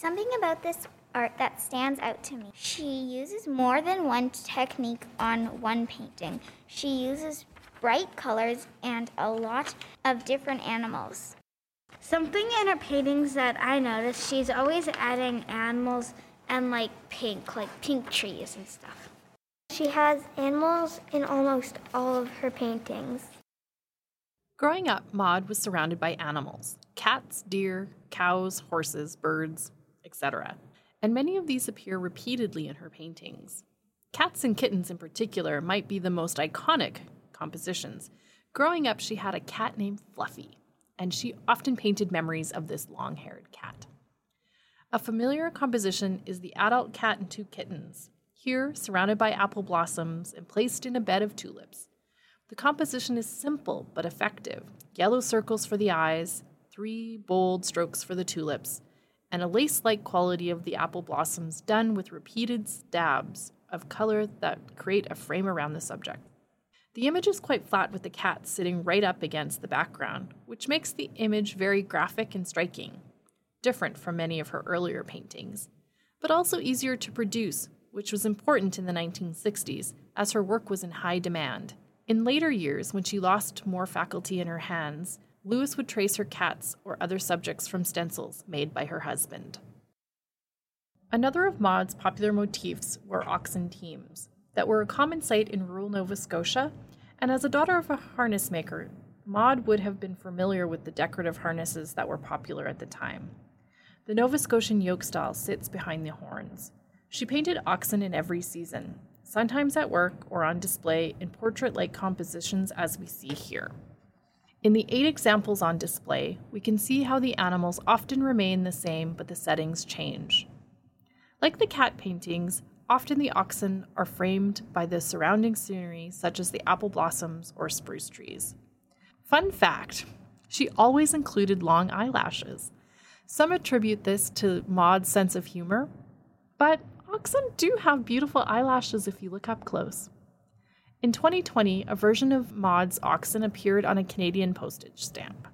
something about this art that stands out to me. She uses more than one technique on one painting. She uses bright colors and a lot of different animals. Something in her paintings that I noticed, she's always adding animals and like pink, like pink trees and stuff. She has animals in almost all of her paintings. Growing up, Maud was surrounded by animals cats, deer, cows, horses, birds, etc. And many of these appear repeatedly in her paintings. Cats and kittens, in particular, might be the most iconic compositions. Growing up, she had a cat named Fluffy, and she often painted memories of this long haired cat. A familiar composition is the adult cat and two kittens, here surrounded by apple blossoms and placed in a bed of tulips. The composition is simple but effective yellow circles for the eyes, three bold strokes for the tulips, and a lace like quality of the apple blossoms done with repeated stabs of color that create a frame around the subject. The image is quite flat with the cat sitting right up against the background, which makes the image very graphic and striking, different from many of her earlier paintings, but also easier to produce, which was important in the 1960s as her work was in high demand. In later years, when she lost more faculty in her hands, Lewis would trace her cats or other subjects from stencils made by her husband. Another of Maud's popular motifs were oxen teams that were a common sight in rural Nova Scotia, and as a daughter of a harness maker, Maud would have been familiar with the decorative harnesses that were popular at the time. The Nova Scotian yoke style sits behind the horns. She painted oxen in every season, sometimes at work or on display in portrait like compositions as we see here. In the eight examples on display, we can see how the animals often remain the same but the settings change. Like the cat paintings, often the oxen are framed by the surrounding scenery, such as the apple blossoms or spruce trees. Fun fact she always included long eyelashes. Some attribute this to Maud's sense of humor, but Oxen do have beautiful eyelashes if you look up close. In 2020, a version of Maud's oxen appeared on a Canadian postage stamp.